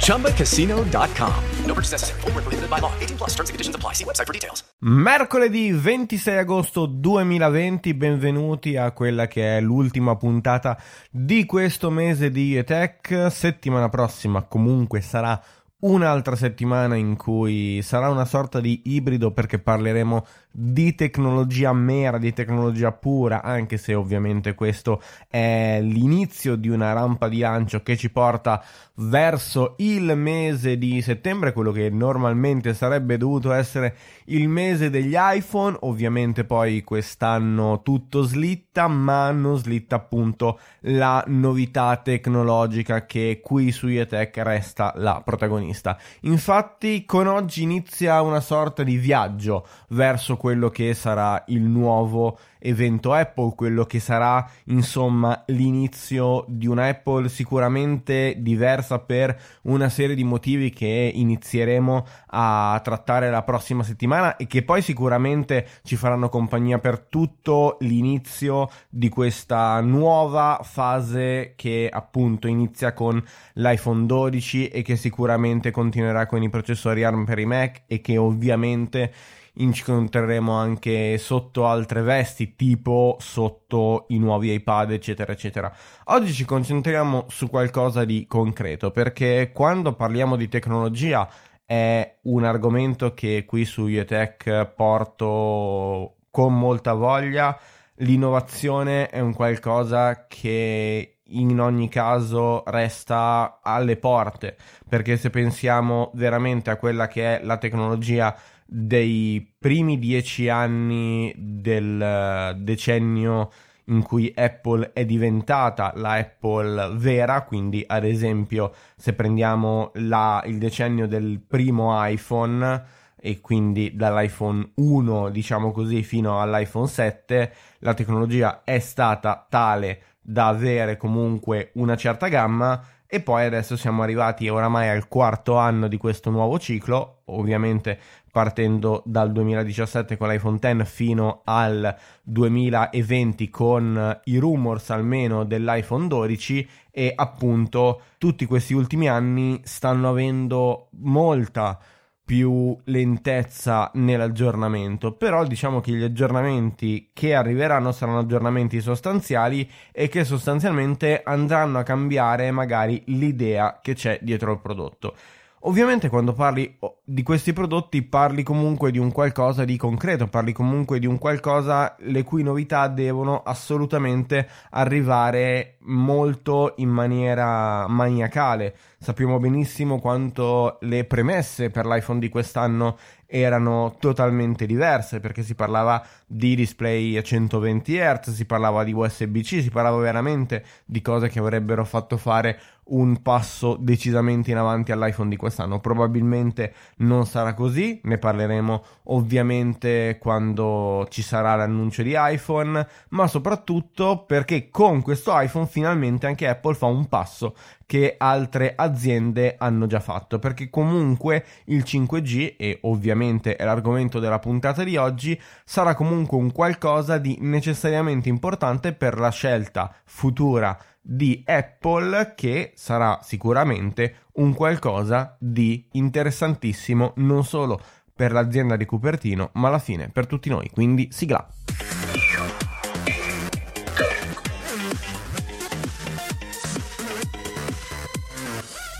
ChumbaCasino.com. No purchase necessary. Where prohibited by law. 18 plus terms and conditions apply. See website for details. Mercoledì 26 agosto 2020, benvenuti a quella che è l'ultima puntata di questo mese di ETech. Settimana prossima comunque sarà un'altra settimana in cui sarà una sorta di ibrido perché parleremo di tecnologia mera, di tecnologia pura, anche se ovviamente questo è l'inizio di una rampa di lancio che ci porta verso il mese di settembre, quello che normalmente sarebbe dovuto essere il mese degli iPhone, ovviamente poi quest'anno tutto slitta, ma non slitta appunto la novità tecnologica che qui su Etech resta la protagonista. Infatti con oggi inizia una sorta di viaggio verso quello che sarà il nuovo evento Apple, quello che sarà insomma l'inizio di una Apple sicuramente diversa per una serie di motivi che inizieremo a trattare la prossima settimana e che poi sicuramente ci faranno compagnia per tutto l'inizio di questa nuova fase che appunto inizia con l'iPhone 12 e che sicuramente continuerà con i processori ARM per i Mac e che ovviamente incontreremo anche sotto altre vesti, tipo sotto i nuovi iPad, eccetera, eccetera. Oggi ci concentriamo su qualcosa di concreto, perché quando parliamo di tecnologia è un argomento che qui su UTech porto con molta voglia. L'innovazione è un qualcosa che in ogni caso resta alle porte, perché se pensiamo veramente a quella che è la tecnologia dei primi dieci anni del eh, decennio in cui Apple è diventata la Apple vera, quindi ad esempio se prendiamo la, il decennio del primo iPhone e quindi dall'iPhone 1 diciamo così fino all'iPhone 7 la tecnologia è stata tale da avere comunque una certa gamma e poi adesso siamo arrivati oramai al quarto anno di questo nuovo ciclo, ovviamente partendo dal 2017 con l'iPhone X fino al 2020 con i rumors almeno dell'iPhone 12 e appunto tutti questi ultimi anni stanno avendo molta più lentezza nell'aggiornamento, però diciamo che gli aggiornamenti che arriveranno saranno aggiornamenti sostanziali e che sostanzialmente andranno a cambiare magari l'idea che c'è dietro il prodotto. Ovviamente quando parli di questi prodotti parli comunque di un qualcosa di concreto, parli comunque di un qualcosa le cui novità devono assolutamente arrivare molto in maniera maniacale. Sappiamo benissimo quanto le premesse per l'iPhone di quest'anno erano totalmente diverse perché si parlava di display a 120 Hz, si parlava di USB-C, si parlava veramente di cose che avrebbero fatto fare un passo decisamente in avanti all'iPhone di quest'anno. Probabilmente non sarà così, ne parleremo ovviamente quando ci sarà l'annuncio di iPhone, ma soprattutto perché con questo iPhone finalmente anche Apple fa un passo che altre aziende hanno già fatto perché comunque il 5G e ovviamente è l'argomento della puntata di oggi sarà comunque un qualcosa di necessariamente importante per la scelta futura di Apple che sarà sicuramente un qualcosa di interessantissimo non solo per l'azienda di Cupertino ma alla fine per tutti noi. Quindi sigla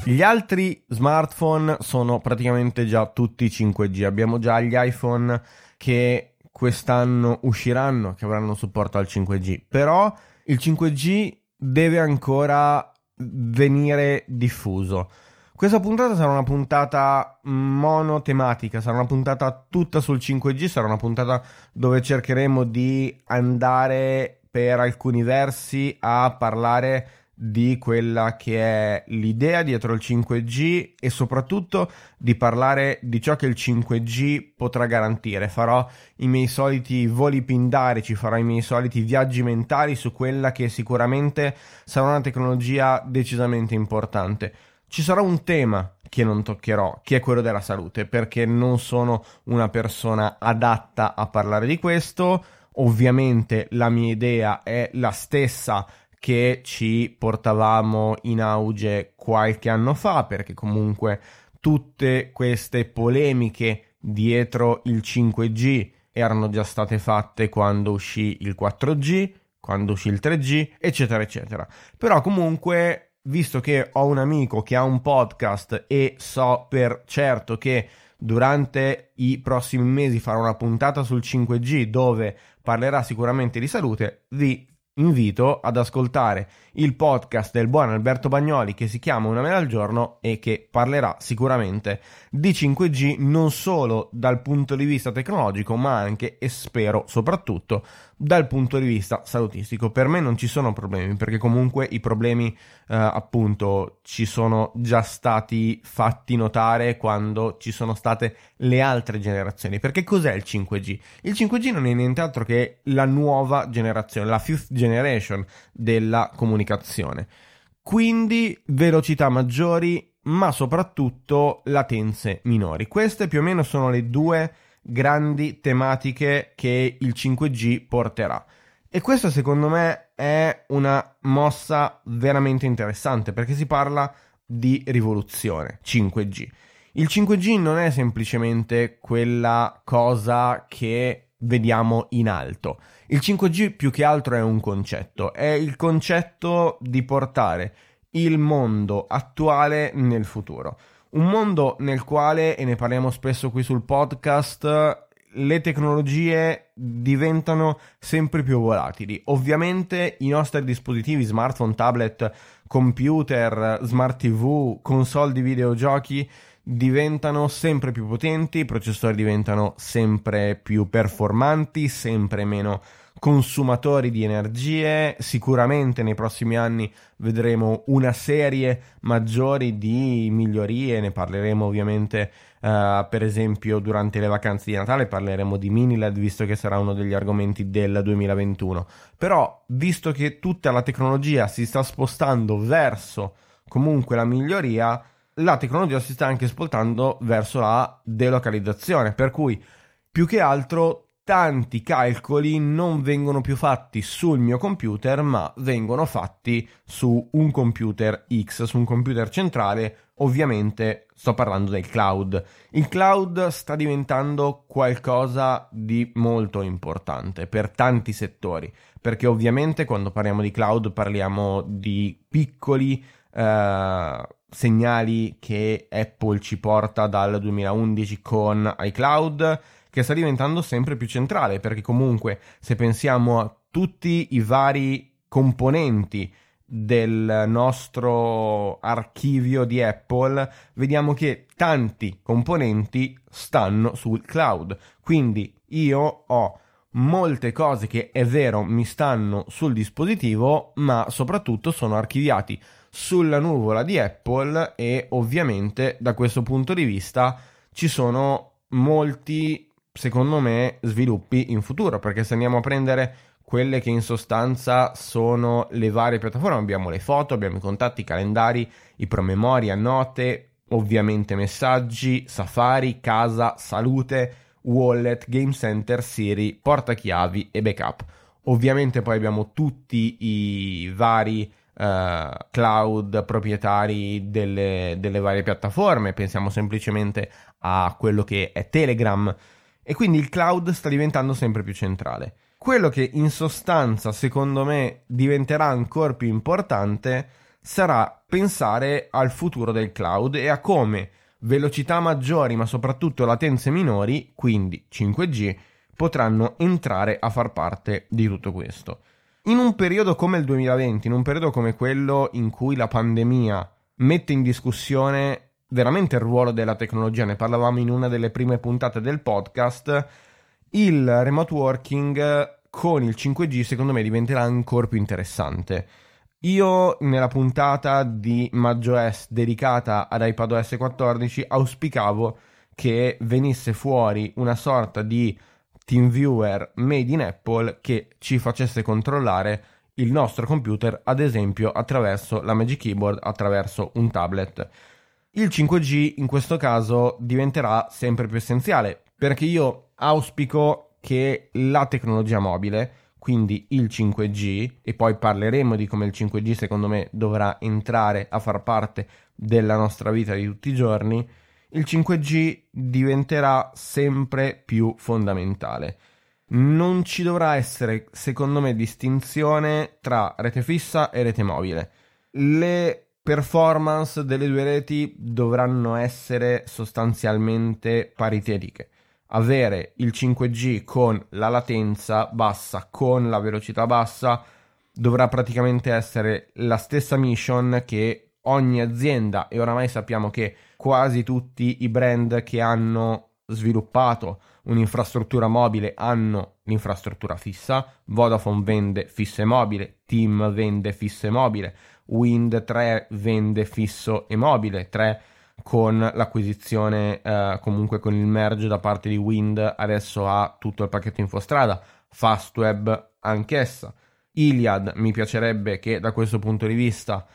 Gli altri smartphone sono praticamente già tutti 5G. Abbiamo già gli iPhone che quest'anno usciranno, che avranno supporto al 5G. Però il 5G deve ancora venire diffuso. Questa puntata sarà una puntata monotematica, sarà una puntata tutta sul 5G, sarà una puntata dove cercheremo di andare per alcuni versi a parlare di quella che è l'idea dietro il 5G e soprattutto di parlare di ciò che il 5G potrà garantire. Farò i miei soliti voli pindarici, farò i miei soliti viaggi mentali su quella che sicuramente sarà una tecnologia decisamente importante. Ci sarà un tema che non toccherò, che è quello della salute, perché non sono una persona adatta a parlare di questo. Ovviamente la mia idea è la stessa che ci portavamo in auge qualche anno fa, perché comunque tutte queste polemiche dietro il 5G erano già state fatte quando uscì il 4G, quando uscì il 3G, eccetera, eccetera. Però comunque, visto che ho un amico che ha un podcast e so per certo che durante i prossimi mesi farà una puntata sul 5G dove parlerà sicuramente di salute, vi invito ad ascoltare il podcast del buon Alberto Bagnoli che si chiama Una mela al giorno e che parlerà sicuramente di 5G non solo dal punto di vista tecnologico ma anche e spero soprattutto dal punto di vista salutistico. Per me non ci sono problemi perché comunque i problemi eh, appunto ci sono già stati fatti notare quando ci sono state le altre generazioni. Perché cos'è il 5G? Il 5G non è nient'altro che la nuova generazione, la fifth generation della comunicazione. Quindi velocità maggiori, ma soprattutto latenze minori. Queste più o meno sono le due grandi tematiche che il 5G porterà. E questa secondo me è una mossa veramente interessante perché si parla di rivoluzione 5G. Il 5G non è semplicemente quella cosa che vediamo in alto. Il 5G più che altro è un concetto, è il concetto di portare il mondo attuale nel futuro. Un mondo nel quale, e ne parliamo spesso qui sul podcast, le tecnologie diventano sempre più volatili. Ovviamente i nostri dispositivi, smartphone, tablet, computer, smart TV, console di videogiochi diventano sempre più potenti, i processori diventano sempre più performanti, sempre meno consumatori di energie. Sicuramente nei prossimi anni vedremo una serie maggiori di migliorie, ne parleremo ovviamente uh, per esempio durante le vacanze di Natale, parleremo di mini LED visto che sarà uno degli argomenti del 2021. Però visto che tutta la tecnologia si sta spostando verso comunque la miglioria, la tecnologia si sta anche spostando verso la delocalizzazione, per cui più che altro tanti calcoli non vengono più fatti sul mio computer, ma vengono fatti su un computer X, su un computer centrale. Ovviamente sto parlando del cloud. Il cloud sta diventando qualcosa di molto importante per tanti settori, perché ovviamente quando parliamo di cloud parliamo di piccoli eh, segnali che Apple ci porta dal 2011 con iCloud che sta diventando sempre più centrale, perché comunque se pensiamo a tutti i vari componenti del nostro archivio di Apple, vediamo che tanti componenti stanno sul cloud. Quindi io ho molte cose che è vero mi stanno sul dispositivo, ma soprattutto sono archiviati sulla nuvola di Apple e ovviamente da questo punto di vista ci sono molti secondo me, sviluppi in futuro, perché se andiamo a prendere quelle che in sostanza sono le varie piattaforme, abbiamo le foto, abbiamo i contatti, i calendari, i promemoria, note, ovviamente messaggi, Safari, casa, salute, wallet, game center, Siri, portachiavi e backup. Ovviamente poi abbiamo tutti i vari uh, cloud proprietari delle, delle varie piattaforme, pensiamo semplicemente a quello che è Telegram, e quindi il cloud sta diventando sempre più centrale. Quello che in sostanza, secondo me, diventerà ancora più importante sarà pensare al futuro del cloud e a come velocità maggiori ma soprattutto latenze minori, quindi 5G, potranno entrare a far parte di tutto questo. In un periodo come il 2020, in un periodo come quello in cui la pandemia mette in discussione veramente il ruolo della tecnologia, ne parlavamo in una delle prime puntate del podcast, il remote working con il 5G secondo me diventerà ancora più interessante. Io nella puntata di MaggioS dedicata ad iPadOS 14 auspicavo che venisse fuori una sorta di TeamViewer made in Apple che ci facesse controllare il nostro computer, ad esempio attraverso la Magic Keyboard, attraverso un tablet. Il 5G in questo caso diventerà sempre più essenziale perché io auspico che la tecnologia mobile, quindi il 5G, e poi parleremo di come il 5G secondo me dovrà entrare a far parte della nostra vita di tutti i giorni, il 5G diventerà sempre più fondamentale. Non ci dovrà essere, secondo me, distinzione tra rete fissa e rete mobile. Le performance delle due reti dovranno essere sostanzialmente paritetiche avere il 5G con la latenza bassa, con la velocità bassa, dovrà praticamente essere la stessa mission che ogni azienda e oramai sappiamo che quasi tutti i brand che hanno sviluppato un'infrastruttura mobile hanno l'infrastruttura fissa, Vodafone vende fisso e mobile, Team vende fisso e mobile, Wind 3 vende fisso e mobile, 3 con l'acquisizione, eh, comunque con il merge da parte di Wind, adesso ha tutto il pacchetto infostrada, Fastweb anch'essa. Iliad mi piacerebbe che da questo punto di vista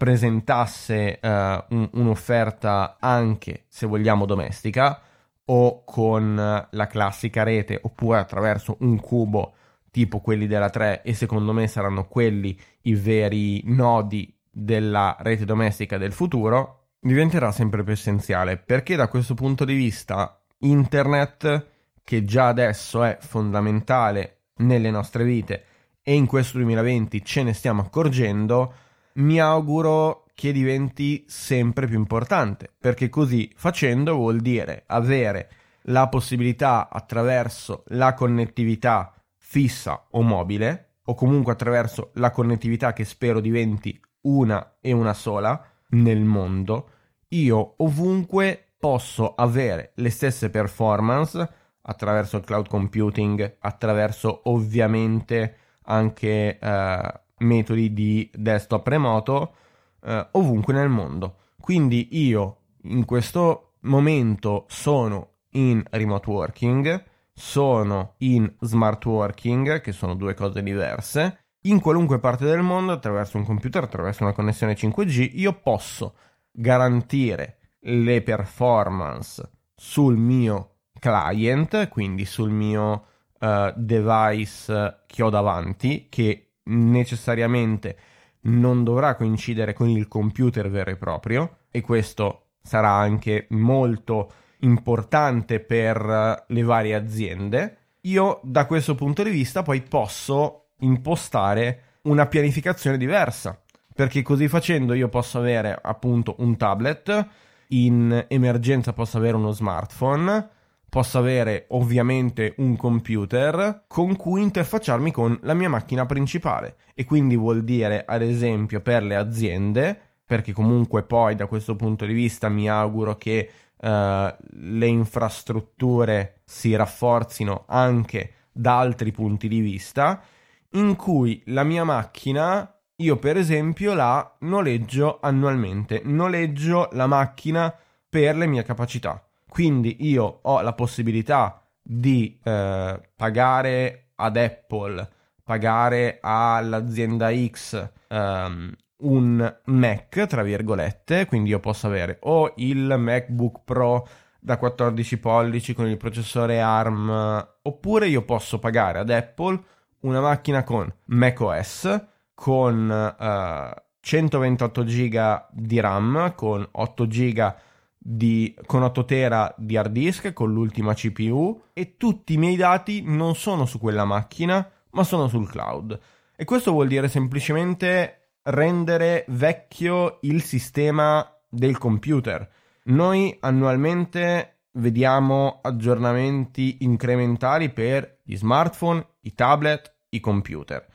presentasse eh, un, un'offerta anche, se vogliamo, domestica o con la classica rete oppure attraverso un cubo tipo quelli della 3 e secondo me saranno quelli i veri nodi della rete domestica del futuro diventerà sempre più essenziale. Perché da questo punto di vista internet, che già adesso è fondamentale nelle nostre vite e in questo 2020 ce ne stiamo accorgendo, mi auguro che diventi sempre più importante perché così facendo vuol dire avere la possibilità attraverso la connettività fissa o mobile o comunque attraverso la connettività che spero diventi una e una sola nel mondo, io ovunque posso avere le stesse performance attraverso il cloud computing, attraverso ovviamente anche eh, metodi di desktop remoto, eh, ovunque nel mondo. Quindi io in questo momento sono in remote working, sono in smart working, che sono due cose diverse, in qualunque parte del mondo attraverso un computer, attraverso una connessione 5G, io posso garantire le performance sul mio client, quindi sul mio uh, device che ho davanti, che necessariamente non dovrà coincidere con il computer vero e proprio, e questo sarà anche molto importante per le varie aziende. Io da questo punto di vista poi posso impostare una pianificazione diversa, perché così facendo io posso avere appunto un tablet, in emergenza posso avere uno smartphone, posso avere ovviamente un computer con cui interfacciarmi con la mia macchina principale e quindi vuol dire ad esempio per le aziende perché comunque poi da questo punto di vista mi auguro che uh, le infrastrutture si rafforzino anche da altri punti di vista in cui la mia macchina io per esempio la noleggio annualmente, noleggio la macchina per le mie capacità. Quindi io ho la possibilità di eh, pagare ad Apple, pagare all'azienda X um, un Mac, tra virgolette, quindi io posso avere o il MacBook Pro da 14 pollici con il processore ARM, oppure io posso pagare ad Apple una macchina con macOS con uh, 128 GB di RAM, con 8 GB di, con 8 tera di hard disk, con l'ultima CPU e tutti i miei dati non sono su quella macchina, ma sono sul cloud. E questo vuol dire semplicemente rendere vecchio il sistema del computer. Noi annualmente vediamo aggiornamenti incrementali per gli smartphone, i tablet, i computer.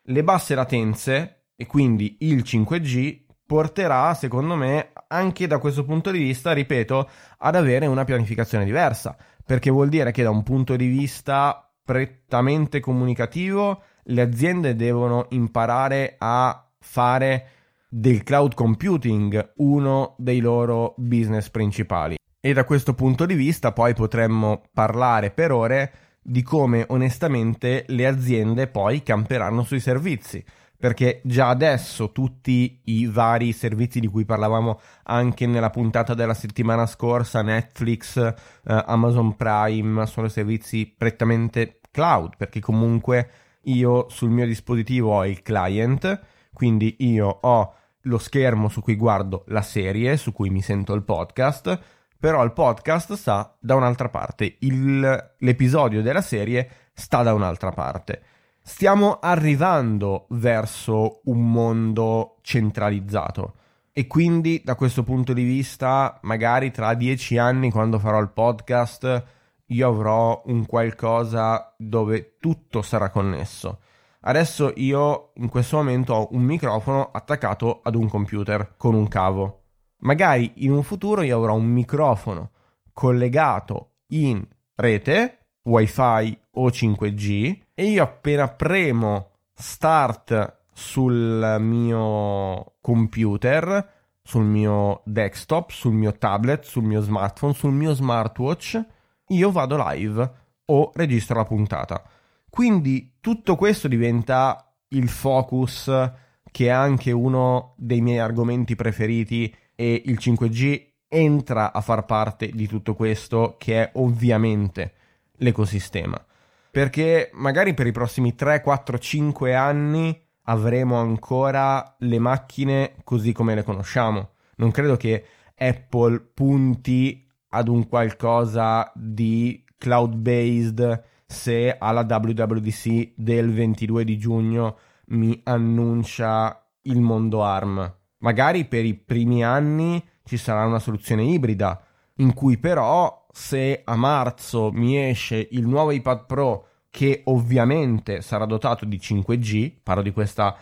Le basse latenze e quindi il 5G porterà, secondo me, anche da questo punto di vista, ripeto, ad avere una pianificazione diversa, perché vuol dire che da un punto di vista prettamente comunicativo le aziende devono imparare a fare del cloud computing uno dei loro business principali. E da questo punto di vista poi potremmo parlare per ore di come onestamente le aziende poi camperanno sui servizi perché già adesso tutti i vari servizi di cui parlavamo anche nella puntata della settimana scorsa, Netflix, eh, Amazon Prime, sono servizi prettamente cloud, perché comunque io sul mio dispositivo ho il client, quindi io ho lo schermo su cui guardo la serie, su cui mi sento il podcast, però il podcast sta da un'altra parte, il, l'episodio della serie sta da un'altra parte. Stiamo arrivando verso un mondo centralizzato e quindi da questo punto di vista, magari tra dieci anni quando farò il podcast, io avrò un qualcosa dove tutto sarà connesso. Adesso io in questo momento ho un microfono attaccato ad un computer con un cavo. Magari in un futuro io avrò un microfono collegato in rete, wifi o 5G, e io appena premo start sul mio computer, sul mio desktop, sul mio tablet, sul mio smartphone, sul mio smartwatch, io vado live o registro la puntata. Quindi tutto questo diventa il focus che è anche uno dei miei argomenti preferiti e il 5G entra a far parte di tutto questo che è ovviamente l'ecosistema perché magari per i prossimi 3, 4, 5 anni avremo ancora le macchine così come le conosciamo. Non credo che Apple punti ad un qualcosa di cloud based se alla WWDC del 22 di giugno mi annuncia il mondo ARM. Magari per i primi anni ci sarà una soluzione ibrida, in cui però se a marzo mi esce il nuovo iPad Pro che ovviamente sarà dotato di 5G, parlo di questa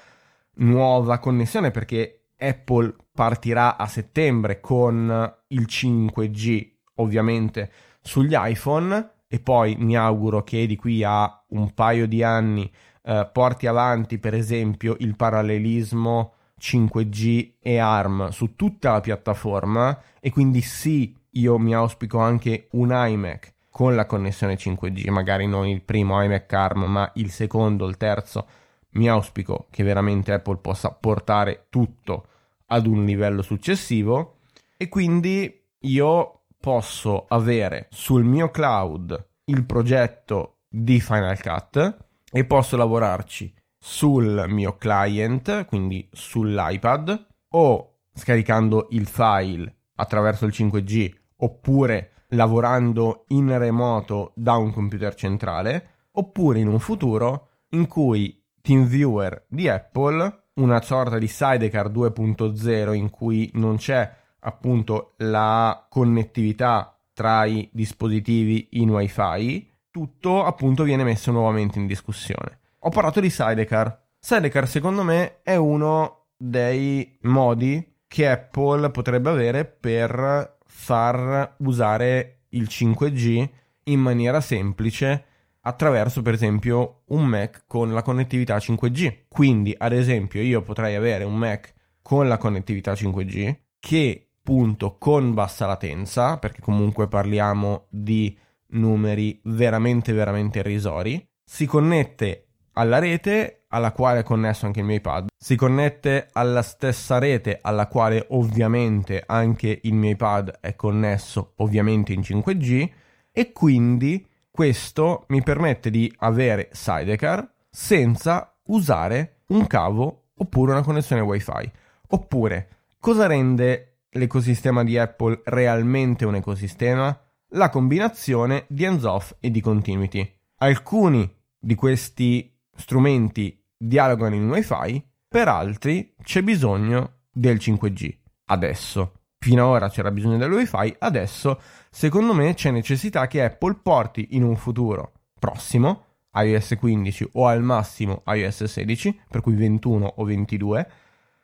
nuova connessione perché Apple partirà a settembre con il 5G ovviamente sugli iPhone. E poi mi auguro che di qui a un paio di anni eh, porti avanti per esempio il parallelismo 5G e ARM su tutta la piattaforma. E quindi sì io mi auspico anche un iMac con la connessione 5G, magari non il primo iMac ARM, ma il secondo, il terzo. Mi auspico che veramente Apple possa portare tutto ad un livello successivo e quindi io posso avere sul mio cloud il progetto di Final Cut e posso lavorarci sul mio client, quindi sull'iPad o scaricando il file attraverso il 5G oppure lavorando in remoto da un computer centrale, oppure in un futuro in cui TeamViewer di Apple, una sorta di sidecar 2.0 in cui non c'è appunto la connettività tra i dispositivi in wifi, tutto appunto viene messo nuovamente in discussione. Ho parlato di sidecar. Sidecar secondo me è uno dei modi che Apple potrebbe avere per far usare il 5G in maniera semplice attraverso per esempio un Mac con la connettività 5G. Quindi ad esempio io potrei avere un Mac con la connettività 5G che appunto con bassa latenza, perché comunque parliamo di numeri veramente veramente irrisori, si connette alla rete alla quale è connesso anche il mio iPad. Si connette alla stessa rete alla quale ovviamente anche il mio iPad è connesso ovviamente in 5G e quindi questo mi permette di avere Sidecar senza usare un cavo oppure una connessione wifi. Oppure cosa rende l'ecosistema di Apple realmente un ecosistema? La combinazione di hands-off e di continuity. Alcuni di questi strumenti dialogano in wifi per altri c'è bisogno del 5G. Adesso. Fino ad ora c'era bisogno del Wi-Fi, adesso secondo me c'è necessità che Apple porti in un futuro prossimo iOS 15 o al massimo iOS 16, per cui 21 o 22,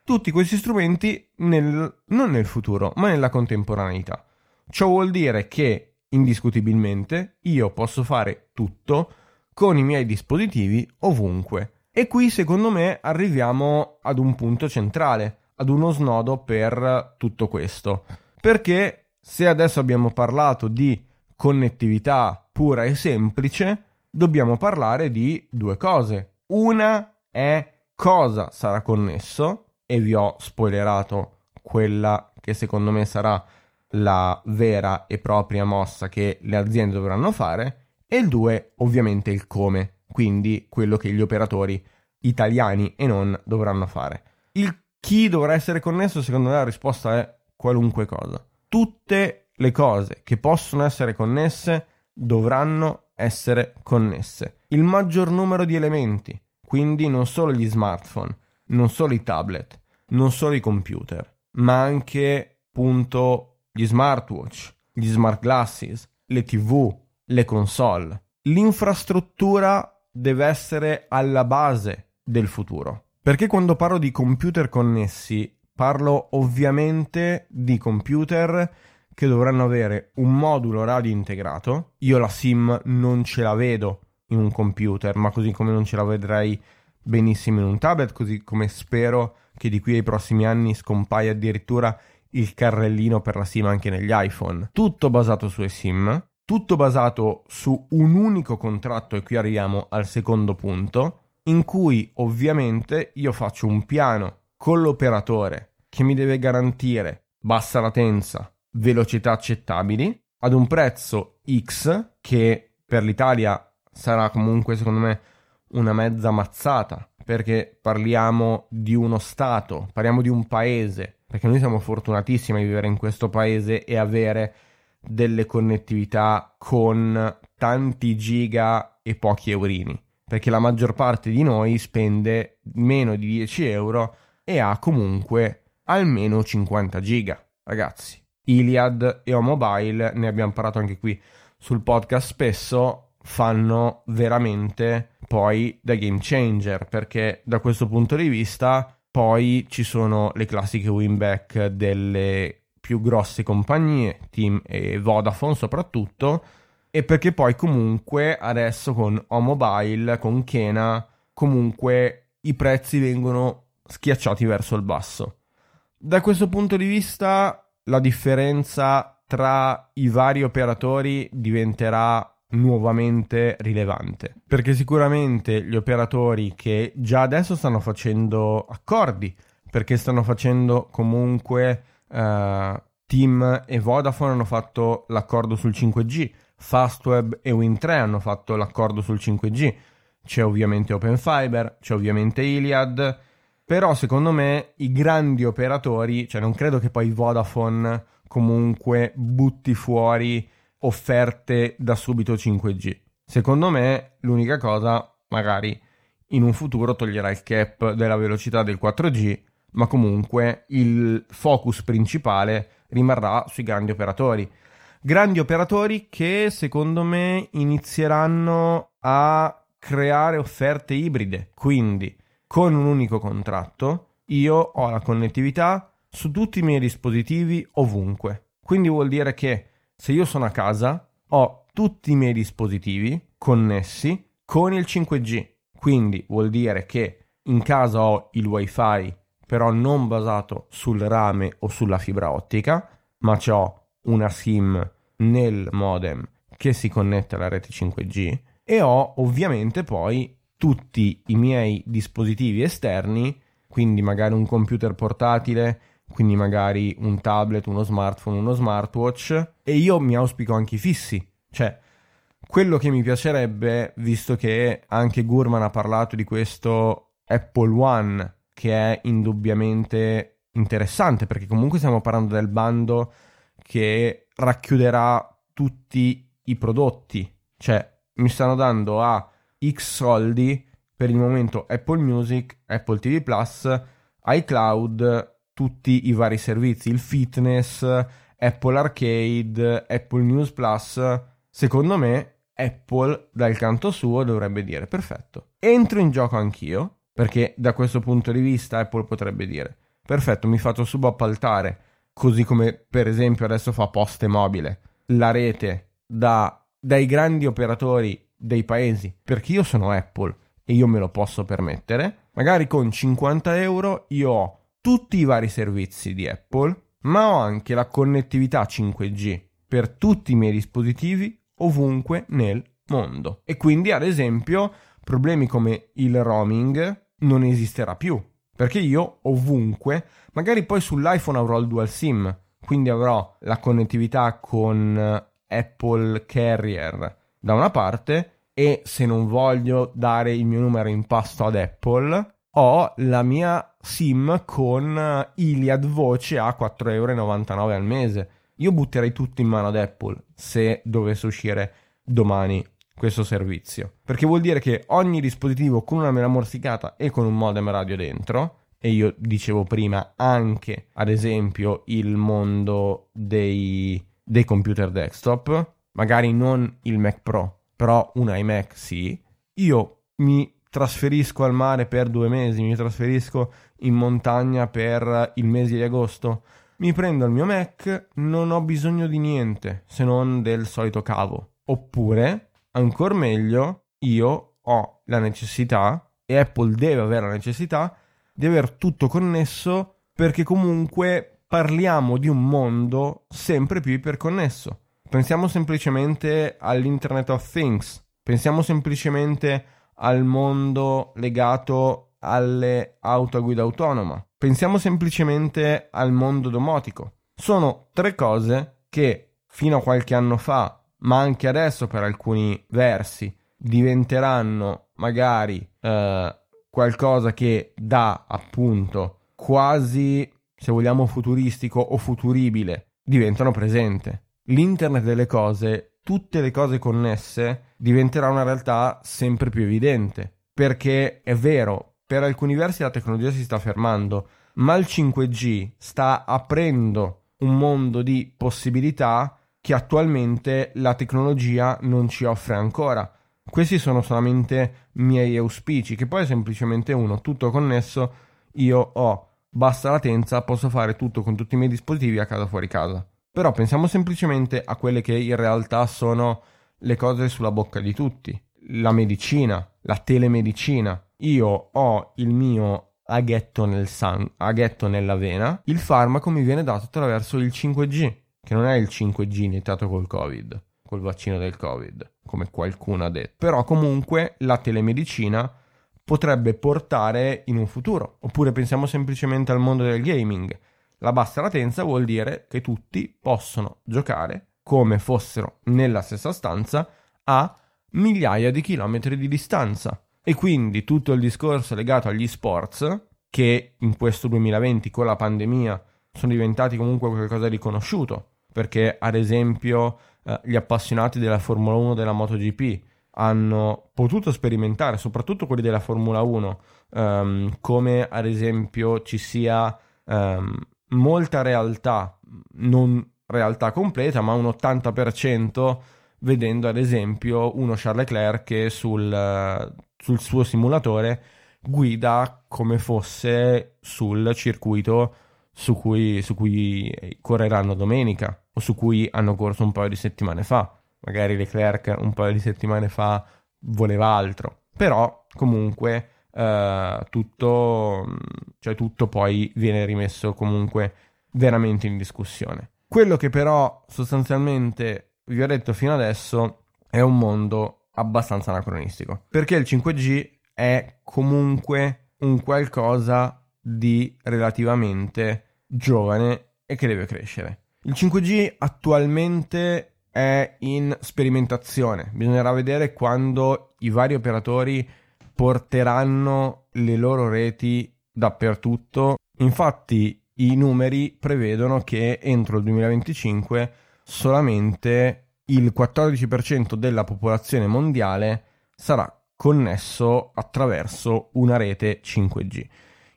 tutti questi strumenti nel, non nel futuro, ma nella contemporaneità. Ciò vuol dire che indiscutibilmente io posso fare tutto con i miei dispositivi ovunque. E qui secondo me arriviamo ad un punto centrale, ad uno snodo per tutto questo. Perché se adesso abbiamo parlato di connettività pura e semplice, dobbiamo parlare di due cose. Una è cosa sarà connesso, e vi ho spoilerato quella che secondo me sarà la vera e propria mossa che le aziende dovranno fare, e il due ovviamente il come, quindi quello che gli operatori italiani e non dovranno fare. Il chi dovrà essere connesso, secondo me la risposta è qualunque cosa. Tutte le cose che possono essere connesse dovranno essere connesse. Il maggior numero di elementi, quindi non solo gli smartphone, non solo i tablet, non solo i computer, ma anche appunto gli smartwatch, gli smart glasses, le tv, le console. L'infrastruttura deve essere alla base del futuro. Perché quando parlo di computer connessi, parlo ovviamente di computer che dovranno avere un modulo radio integrato. Io la SIM non ce la vedo in un computer, ma così come non ce la vedrei benissimo in un tablet, così come spero che di qui ai prossimi anni scompaia addirittura il carrellino per la SIM anche negli iPhone. Tutto basato su SIM, tutto basato su un unico contratto e qui arriviamo al secondo punto, in cui ovviamente io faccio un piano con l'operatore che mi deve garantire bassa latenza, velocità accettabili ad un prezzo X che per l'Italia sarà comunque secondo me una mezza mazzata perché parliamo di uno Stato, parliamo di un paese, perché noi siamo fortunatissimi a vivere in questo paese e avere delle connettività con tanti giga e pochi eurini, perché la maggior parte di noi spende meno di 10 euro e ha comunque almeno 50 giga, ragazzi. Iliad e O-Mobile, ne abbiamo parlato anche qui sul podcast spesso, fanno veramente poi da game changer perché da questo punto di vista poi ci sono le classiche win back delle più grosse compagnie, Team e Vodafone soprattutto, e perché poi comunque adesso con O-Mobile, con Kena, comunque i prezzi vengono schiacciati verso il basso. Da questo punto di vista la differenza tra i vari operatori diventerà nuovamente rilevante perché sicuramente gli operatori che già adesso stanno facendo accordi perché stanno facendo comunque uh, Team e Vodafone hanno fatto l'accordo sul 5G Fastweb e Win3 hanno fatto l'accordo sul 5G c'è ovviamente OpenFiber c'è ovviamente Iliad. Però secondo me i grandi operatori, cioè non credo che poi Vodafone comunque butti fuori offerte da subito 5G. Secondo me l'unica cosa, magari in un futuro toglierà il cap della velocità del 4G, ma comunque il focus principale rimarrà sui grandi operatori. Grandi operatori che secondo me inizieranno a creare offerte ibride, quindi con un unico contratto, io ho la connettività su tutti i miei dispositivi ovunque. Quindi vuol dire che se io sono a casa ho tutti i miei dispositivi connessi con il 5G. Quindi vuol dire che in casa ho il wifi però non basato sul rame o sulla fibra ottica, ma ho una SIM nel modem che si connette alla rete 5G e ho ovviamente poi tutti i miei dispositivi esterni, quindi magari un computer portatile, quindi magari un tablet, uno smartphone, uno smartwatch e io mi auspico anche i fissi, cioè quello che mi piacerebbe, visto che anche Gurman ha parlato di questo Apple One, che è indubbiamente interessante, perché comunque stiamo parlando del bando che racchiuderà tutti i prodotti, cioè mi stanno dando a X soldi per il momento Apple Music, Apple TV Plus, iCloud, tutti i vari servizi, il fitness, Apple Arcade, Apple News Plus. Secondo me Apple dal canto suo dovrebbe dire perfetto, entro in gioco anch'io, perché da questo punto di vista Apple potrebbe dire perfetto, mi faccio subappaltare, così come per esempio adesso fa Poste Mobile, la rete da, dai grandi operatori dei paesi, perché io sono Apple e io me lo posso permettere, magari con 50 euro io ho tutti i vari servizi di Apple, ma ho anche la connettività 5G per tutti i miei dispositivi ovunque nel mondo. E quindi, ad esempio, problemi come il roaming non esisterà più, perché io ovunque, magari poi sull'iPhone avrò il dual SIM, quindi avrò la connettività con Apple Carrier da una parte e se non voglio dare il mio numero in pasto ad Apple, ho la mia SIM con Iliad Voce a 4,99€ al mese. Io butterei tutto in mano ad Apple se dovesse uscire domani questo servizio. Perché vuol dire che ogni dispositivo con una mela morsicata e con un modem radio dentro, e io dicevo prima anche ad esempio il mondo dei, dei computer desktop, magari non il Mac Pro, però un iMac sì, io mi trasferisco al mare per due mesi, mi trasferisco in montagna per il mese di agosto mi prendo il mio Mac, non ho bisogno di niente se non del solito cavo. Oppure, ancora meglio, io ho la necessità, e Apple deve avere la necessità, di aver tutto connesso perché comunque parliamo di un mondo sempre più iperconnesso. Pensiamo semplicemente all'Internet of Things, pensiamo semplicemente al mondo legato alle auto a guida autonoma, Pensiamo semplicemente al mondo domotico. Sono tre cose che fino a qualche anno fa, ma anche adesso per alcuni versi, diventeranno magari eh, qualcosa che dà appunto quasi, se vogliamo, futuristico o futuribile, diventano presente. L'internet delle cose, tutte le cose connesse, diventerà una realtà sempre più evidente. Perché è vero, per alcuni versi la tecnologia si sta fermando, ma il 5G sta aprendo un mondo di possibilità che attualmente la tecnologia non ci offre ancora. Questi sono solamente miei auspici, che poi è semplicemente uno, tutto connesso, io ho bassa latenza, posso fare tutto con tutti i miei dispositivi a casa fuori casa. Però pensiamo semplicemente a quelle che in realtà sono le cose sulla bocca di tutti. La medicina, la telemedicina, io ho il mio aghetto, nel san- aghetto nella vena, il farmaco mi viene dato attraverso il 5G, che non è il 5G iniziato col Covid, col vaccino del Covid, come qualcuno ha detto. Però comunque la telemedicina potrebbe portare in un futuro. Oppure pensiamo semplicemente al mondo del gaming. La bassa latenza vuol dire che tutti possono giocare come fossero nella stessa stanza a migliaia di chilometri di distanza. E quindi tutto il discorso legato agli sports, che in questo 2020 con la pandemia sono diventati comunque qualcosa di conosciuto, perché ad esempio eh, gli appassionati della Formula 1 della MotoGP hanno potuto sperimentare, soprattutto quelli della Formula 1, ehm, come ad esempio ci sia ehm, molta realtà, non realtà completa, ma un 80% vedendo ad esempio uno Charles Leclerc che sul, sul suo simulatore guida come fosse sul circuito su cui, su cui correranno domenica su cui hanno corso un paio di settimane fa. Magari Leclerc un paio di settimane fa voleva altro, però comunque eh, tutto, cioè tutto poi viene rimesso comunque veramente in discussione. Quello che però sostanzialmente vi ho detto fino adesso è un mondo abbastanza anacronistico, perché il 5G è comunque un qualcosa di relativamente giovane e che deve crescere. Il 5G attualmente è in sperimentazione, bisognerà vedere quando i vari operatori porteranno le loro reti dappertutto. Infatti i numeri prevedono che entro il 2025 solamente il 14% della popolazione mondiale sarà connesso attraverso una rete 5G.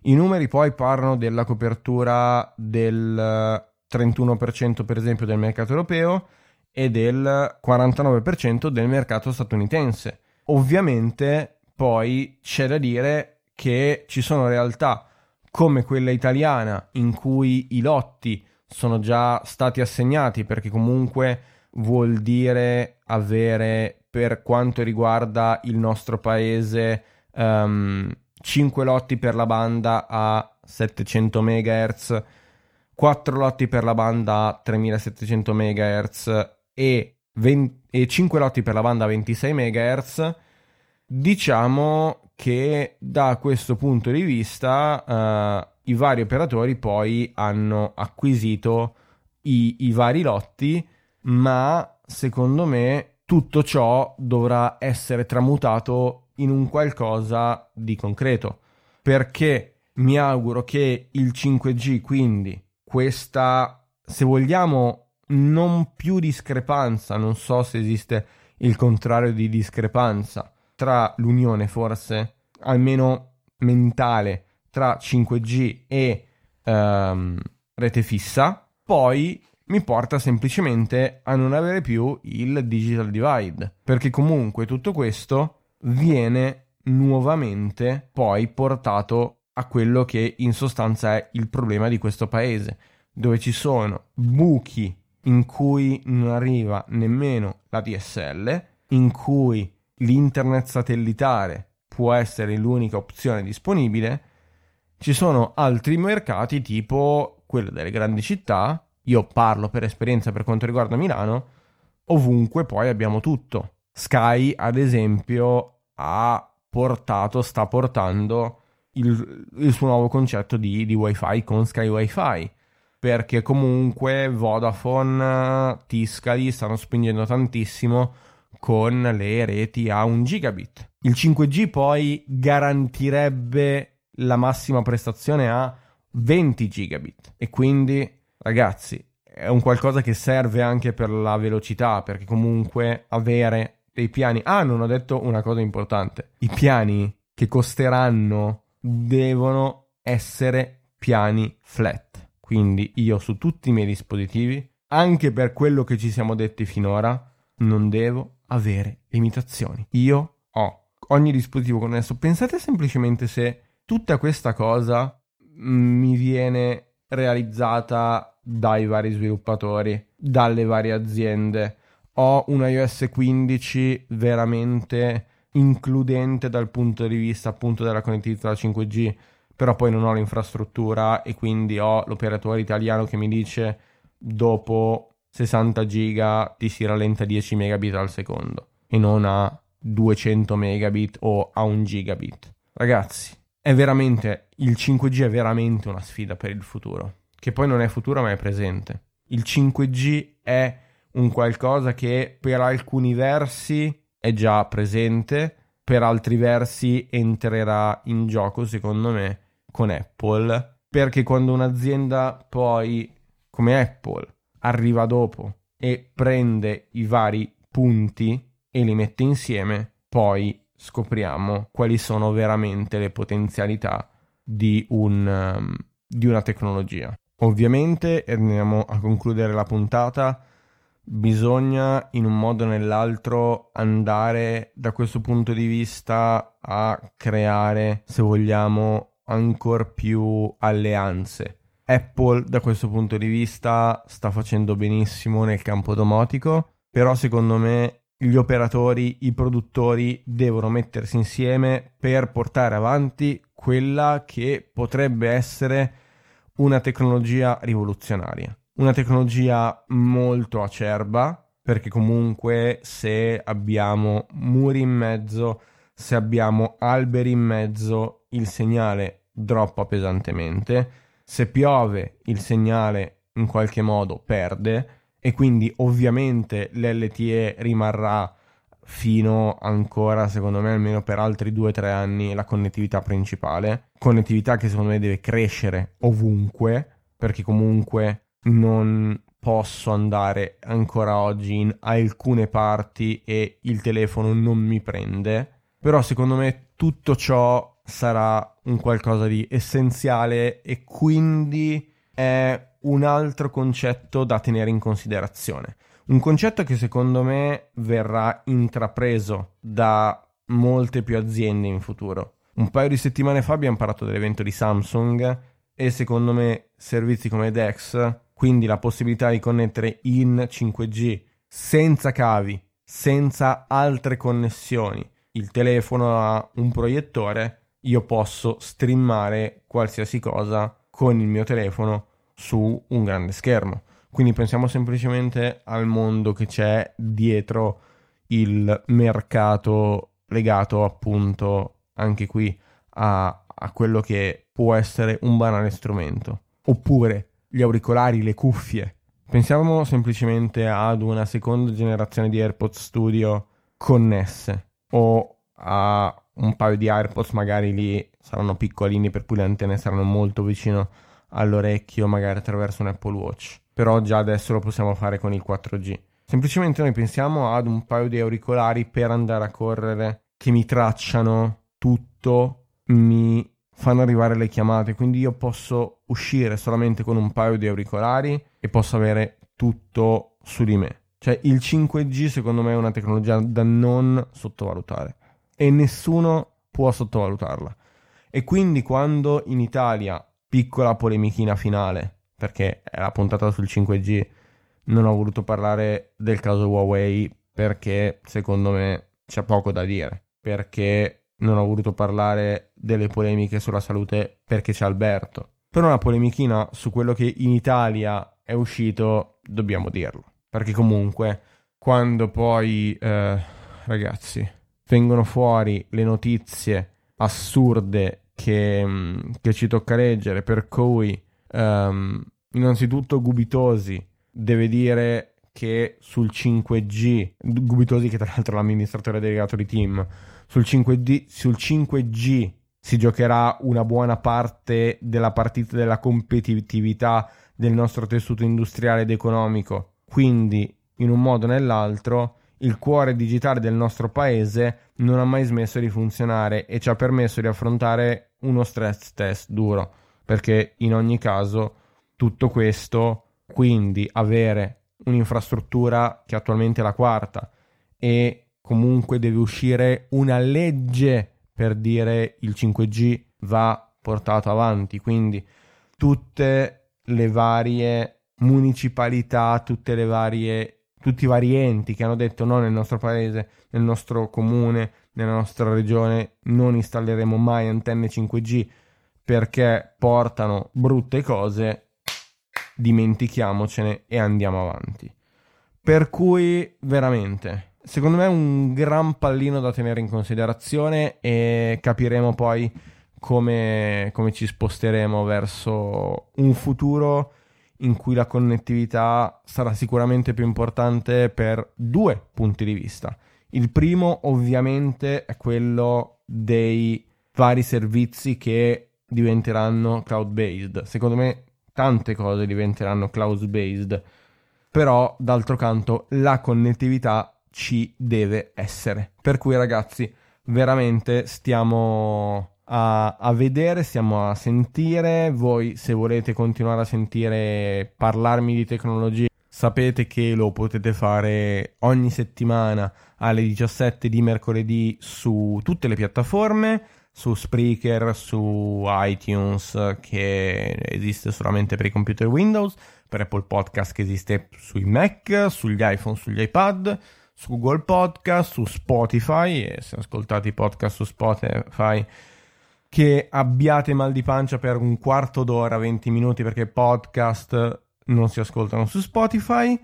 I numeri poi parlano della copertura del 31% per esempio del mercato europeo e del 49% del mercato statunitense. Ovviamente poi c'è da dire che ci sono realtà come quella italiana in cui i lotti sono già stati assegnati perché comunque vuol dire avere per quanto riguarda il nostro paese um, ehm, 5 lotti per la banda a 700 MHz 4 lotti per la banda a 3700 MHz e, 20, e 5 lotti per la banda a 26 MHz, diciamo che da questo punto di vista uh, i vari operatori poi hanno acquisito i, i vari lotti, ma secondo me tutto ciò dovrà essere tramutato in un qualcosa di concreto, perché mi auguro che il 5G quindi questa, se vogliamo, non più discrepanza, non so se esiste il contrario di discrepanza, tra l'unione forse, almeno mentale, tra 5G e um, rete fissa, poi mi porta semplicemente a non avere più il digital divide, perché comunque tutto questo viene nuovamente poi portato a quello che in sostanza è il problema di questo paese, dove ci sono buchi in cui non arriva nemmeno la DSL, in cui l'internet satellitare può essere l'unica opzione disponibile, ci sono altri mercati tipo quello delle grandi città, io parlo per esperienza per quanto riguarda Milano, ovunque poi abbiamo tutto. Sky, ad esempio, ha portato, sta portando il, il suo nuovo concetto di, di wifi con Sky Wi-Fi. Perché comunque Vodafone, Tiscali stanno spingendo tantissimo con le reti a 1 gigabit. Il 5G poi garantirebbe la massima prestazione a 20 gigabit. E quindi ragazzi è un qualcosa che serve anche per la velocità perché comunque avere dei piani. Ah non ho detto una cosa importante. I piani che costeranno devono essere piani flat. Quindi io su tutti i miei dispositivi, anche per quello che ci siamo detti finora, non devo avere limitazioni. Io ho ogni dispositivo connesso. Pensate semplicemente se tutta questa cosa mi viene realizzata dai vari sviluppatori, dalle varie aziende. Ho un iOS 15 veramente includente dal punto di vista appunto della connettività 5G, però poi non ho l'infrastruttura e quindi ho l'operatore italiano che mi dice dopo 60 giga ti si rallenta 10 megabit al secondo e non a 200 megabit o a 1 gigabit. Ragazzi, è veramente il 5G è veramente una sfida per il futuro, che poi non è futuro ma è presente. Il 5G è un qualcosa che per alcuni versi è già presente, per altri versi entrerà in gioco, secondo me, con Apple, perché quando un'azienda poi, come Apple, arriva dopo e prende i vari punti e li mette insieme, poi scopriamo quali sono veramente le potenzialità di, un, um, di una tecnologia. Ovviamente andiamo a concludere la puntata bisogna in un modo o nell'altro andare da questo punto di vista a creare, se vogliamo, ancora più alleanze. Apple da questo punto di vista sta facendo benissimo nel campo domotico, però secondo me gli operatori, i produttori devono mettersi insieme per portare avanti quella che potrebbe essere una tecnologia rivoluzionaria una tecnologia molto acerba, perché comunque se abbiamo muri in mezzo, se abbiamo alberi in mezzo, il segnale droppa pesantemente. Se piove, il segnale in qualche modo perde e quindi ovviamente l'LTE rimarrà fino ancora, secondo me, almeno per altri 2-3 anni la connettività principale. Connettività che secondo me deve crescere ovunque, perché comunque non posso andare ancora oggi in alcune parti e il telefono non mi prende Però secondo me tutto ciò sarà un qualcosa di essenziale e quindi è un altro concetto da tenere in considerazione. Un concetto che secondo me verrà intrapreso da molte più aziende in futuro. Un paio di settimane fa abbiamo parlato dell'evento di Samsung e secondo me servizi come Dex, quindi la possibilità di connettere in 5G senza cavi, senza altre connessioni, il telefono a un proiettore, io posso streamare qualsiasi cosa con il mio telefono su un grande schermo. Quindi pensiamo semplicemente al mondo che c'è dietro il mercato legato appunto anche qui a, a quello che può essere un banale strumento. Oppure gli auricolari, le cuffie. Pensiamo semplicemente ad una seconda generazione di AirPods Studio connesse o a un paio di AirPods magari lì saranno piccolini per cui le antenne saranno molto vicino all'orecchio magari attraverso un Apple Watch però già adesso lo possiamo fare con il 4G semplicemente noi pensiamo ad un paio di auricolari per andare a correre che mi tracciano tutto mi fanno arrivare le chiamate quindi io posso uscire solamente con un paio di auricolari e posso avere tutto su di me cioè il 5G secondo me è una tecnologia da non sottovalutare e nessuno può sottovalutarla. E quindi quando in Italia, piccola polemichina finale, perché la puntata sul 5G, non ho voluto parlare del caso Huawei perché secondo me c'è poco da dire, perché non ho voluto parlare delle polemiche sulla salute perché c'è Alberto. Però una polemichina su quello che in Italia è uscito dobbiamo dirlo, perché comunque quando poi eh, ragazzi vengono fuori le notizie assurde che, mm, che ci tocca leggere, per cui um, innanzitutto Gubitosi deve dire che sul 5G, Gubitosi che tra l'altro è l'amministratore delegato di team, sul 5G, sul 5G si giocherà una buona parte della partita della competitività del nostro tessuto industriale ed economico, quindi in un modo o nell'altro il cuore digitale del nostro paese non ha mai smesso di funzionare e ci ha permesso di affrontare uno stress test duro, perché in ogni caso tutto questo, quindi avere un'infrastruttura che attualmente è la quarta e comunque deve uscire una legge per dire il 5G va portato avanti, quindi tutte le varie municipalità, tutte le varie tutti i vari enti che hanno detto no nel nostro paese, nel nostro comune, nella nostra regione non installeremo mai antenne 5G perché portano brutte cose, dimentichiamocene e andiamo avanti. Per cui veramente, secondo me è un gran pallino da tenere in considerazione e capiremo poi come, come ci sposteremo verso un futuro in cui la connettività sarà sicuramente più importante per due punti di vista. Il primo ovviamente è quello dei vari servizi che diventeranno cloud based. Secondo me tante cose diventeranno cloud based, però d'altro canto la connettività ci deve essere. Per cui ragazzi, veramente stiamo a, a, vedere, stiamo a sentire. Voi, se volete continuare a sentire parlarmi di tecnologie, sapete che lo potete fare ogni settimana alle 17 di mercoledì su tutte le piattaforme. Su Spreaker, su iTunes che esiste solamente per i computer Windows, per Apple Podcast che esiste sui Mac, sugli iPhone, sugli iPad, su Google Podcast, su Spotify e se ascoltate i podcast su Spotify che abbiate mal di pancia per un quarto d'ora, 20 minuti, perché podcast non si ascoltano su Spotify.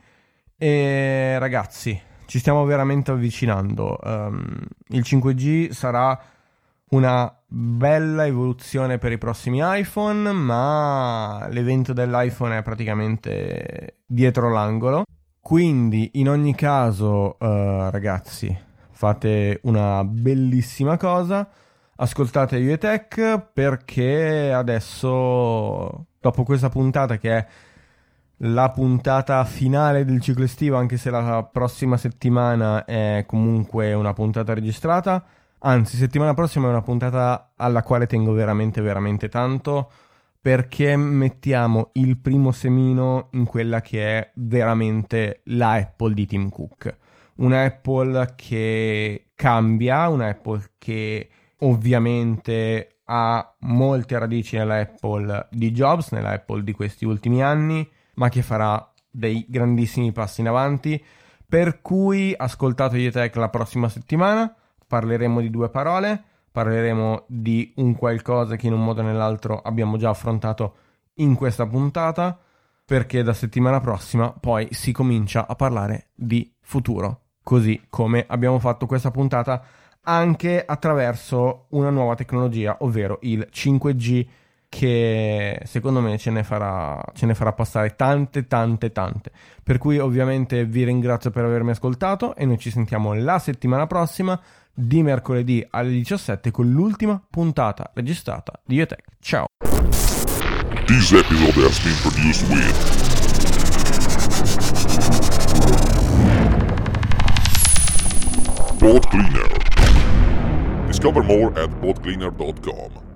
E ragazzi, ci stiamo veramente avvicinando. Um, il 5G sarà una bella evoluzione per i prossimi iPhone, ma l'evento dell'iPhone è praticamente dietro l'angolo. Quindi, in ogni caso, uh, ragazzi, fate una bellissima cosa. Ascoltate UETech perché adesso, dopo questa puntata che è la puntata finale del ciclo estivo, anche se la prossima settimana è comunque una puntata registrata, Anzi, settimana prossima è una puntata alla quale tengo veramente, veramente tanto perché mettiamo il primo semino in quella che è veramente la Apple di Tim Cook. Una Apple che cambia, una Apple che ovviamente ha molte radici nella Apple di Jobs, nella Apple di questi ultimi anni, ma che farà dei grandissimi passi in avanti. Per cui ascoltate Tech la prossima settimana, parleremo di due parole, parleremo di un qualcosa che in un modo o nell'altro abbiamo già affrontato in questa puntata, perché da settimana prossima poi si comincia a parlare di futuro, così come abbiamo fatto questa puntata anche attraverso una nuova tecnologia, ovvero il 5G che secondo me ce ne, farà, ce ne farà passare tante tante tante. Per cui ovviamente vi ringrazio per avermi ascoltato e noi ci sentiamo la settimana prossima di mercoledì alle 17 con l'ultima puntata registrata di Etech. Ciao! This episode has been produced with Pod Cleaner. Discover more at podcleaner.com.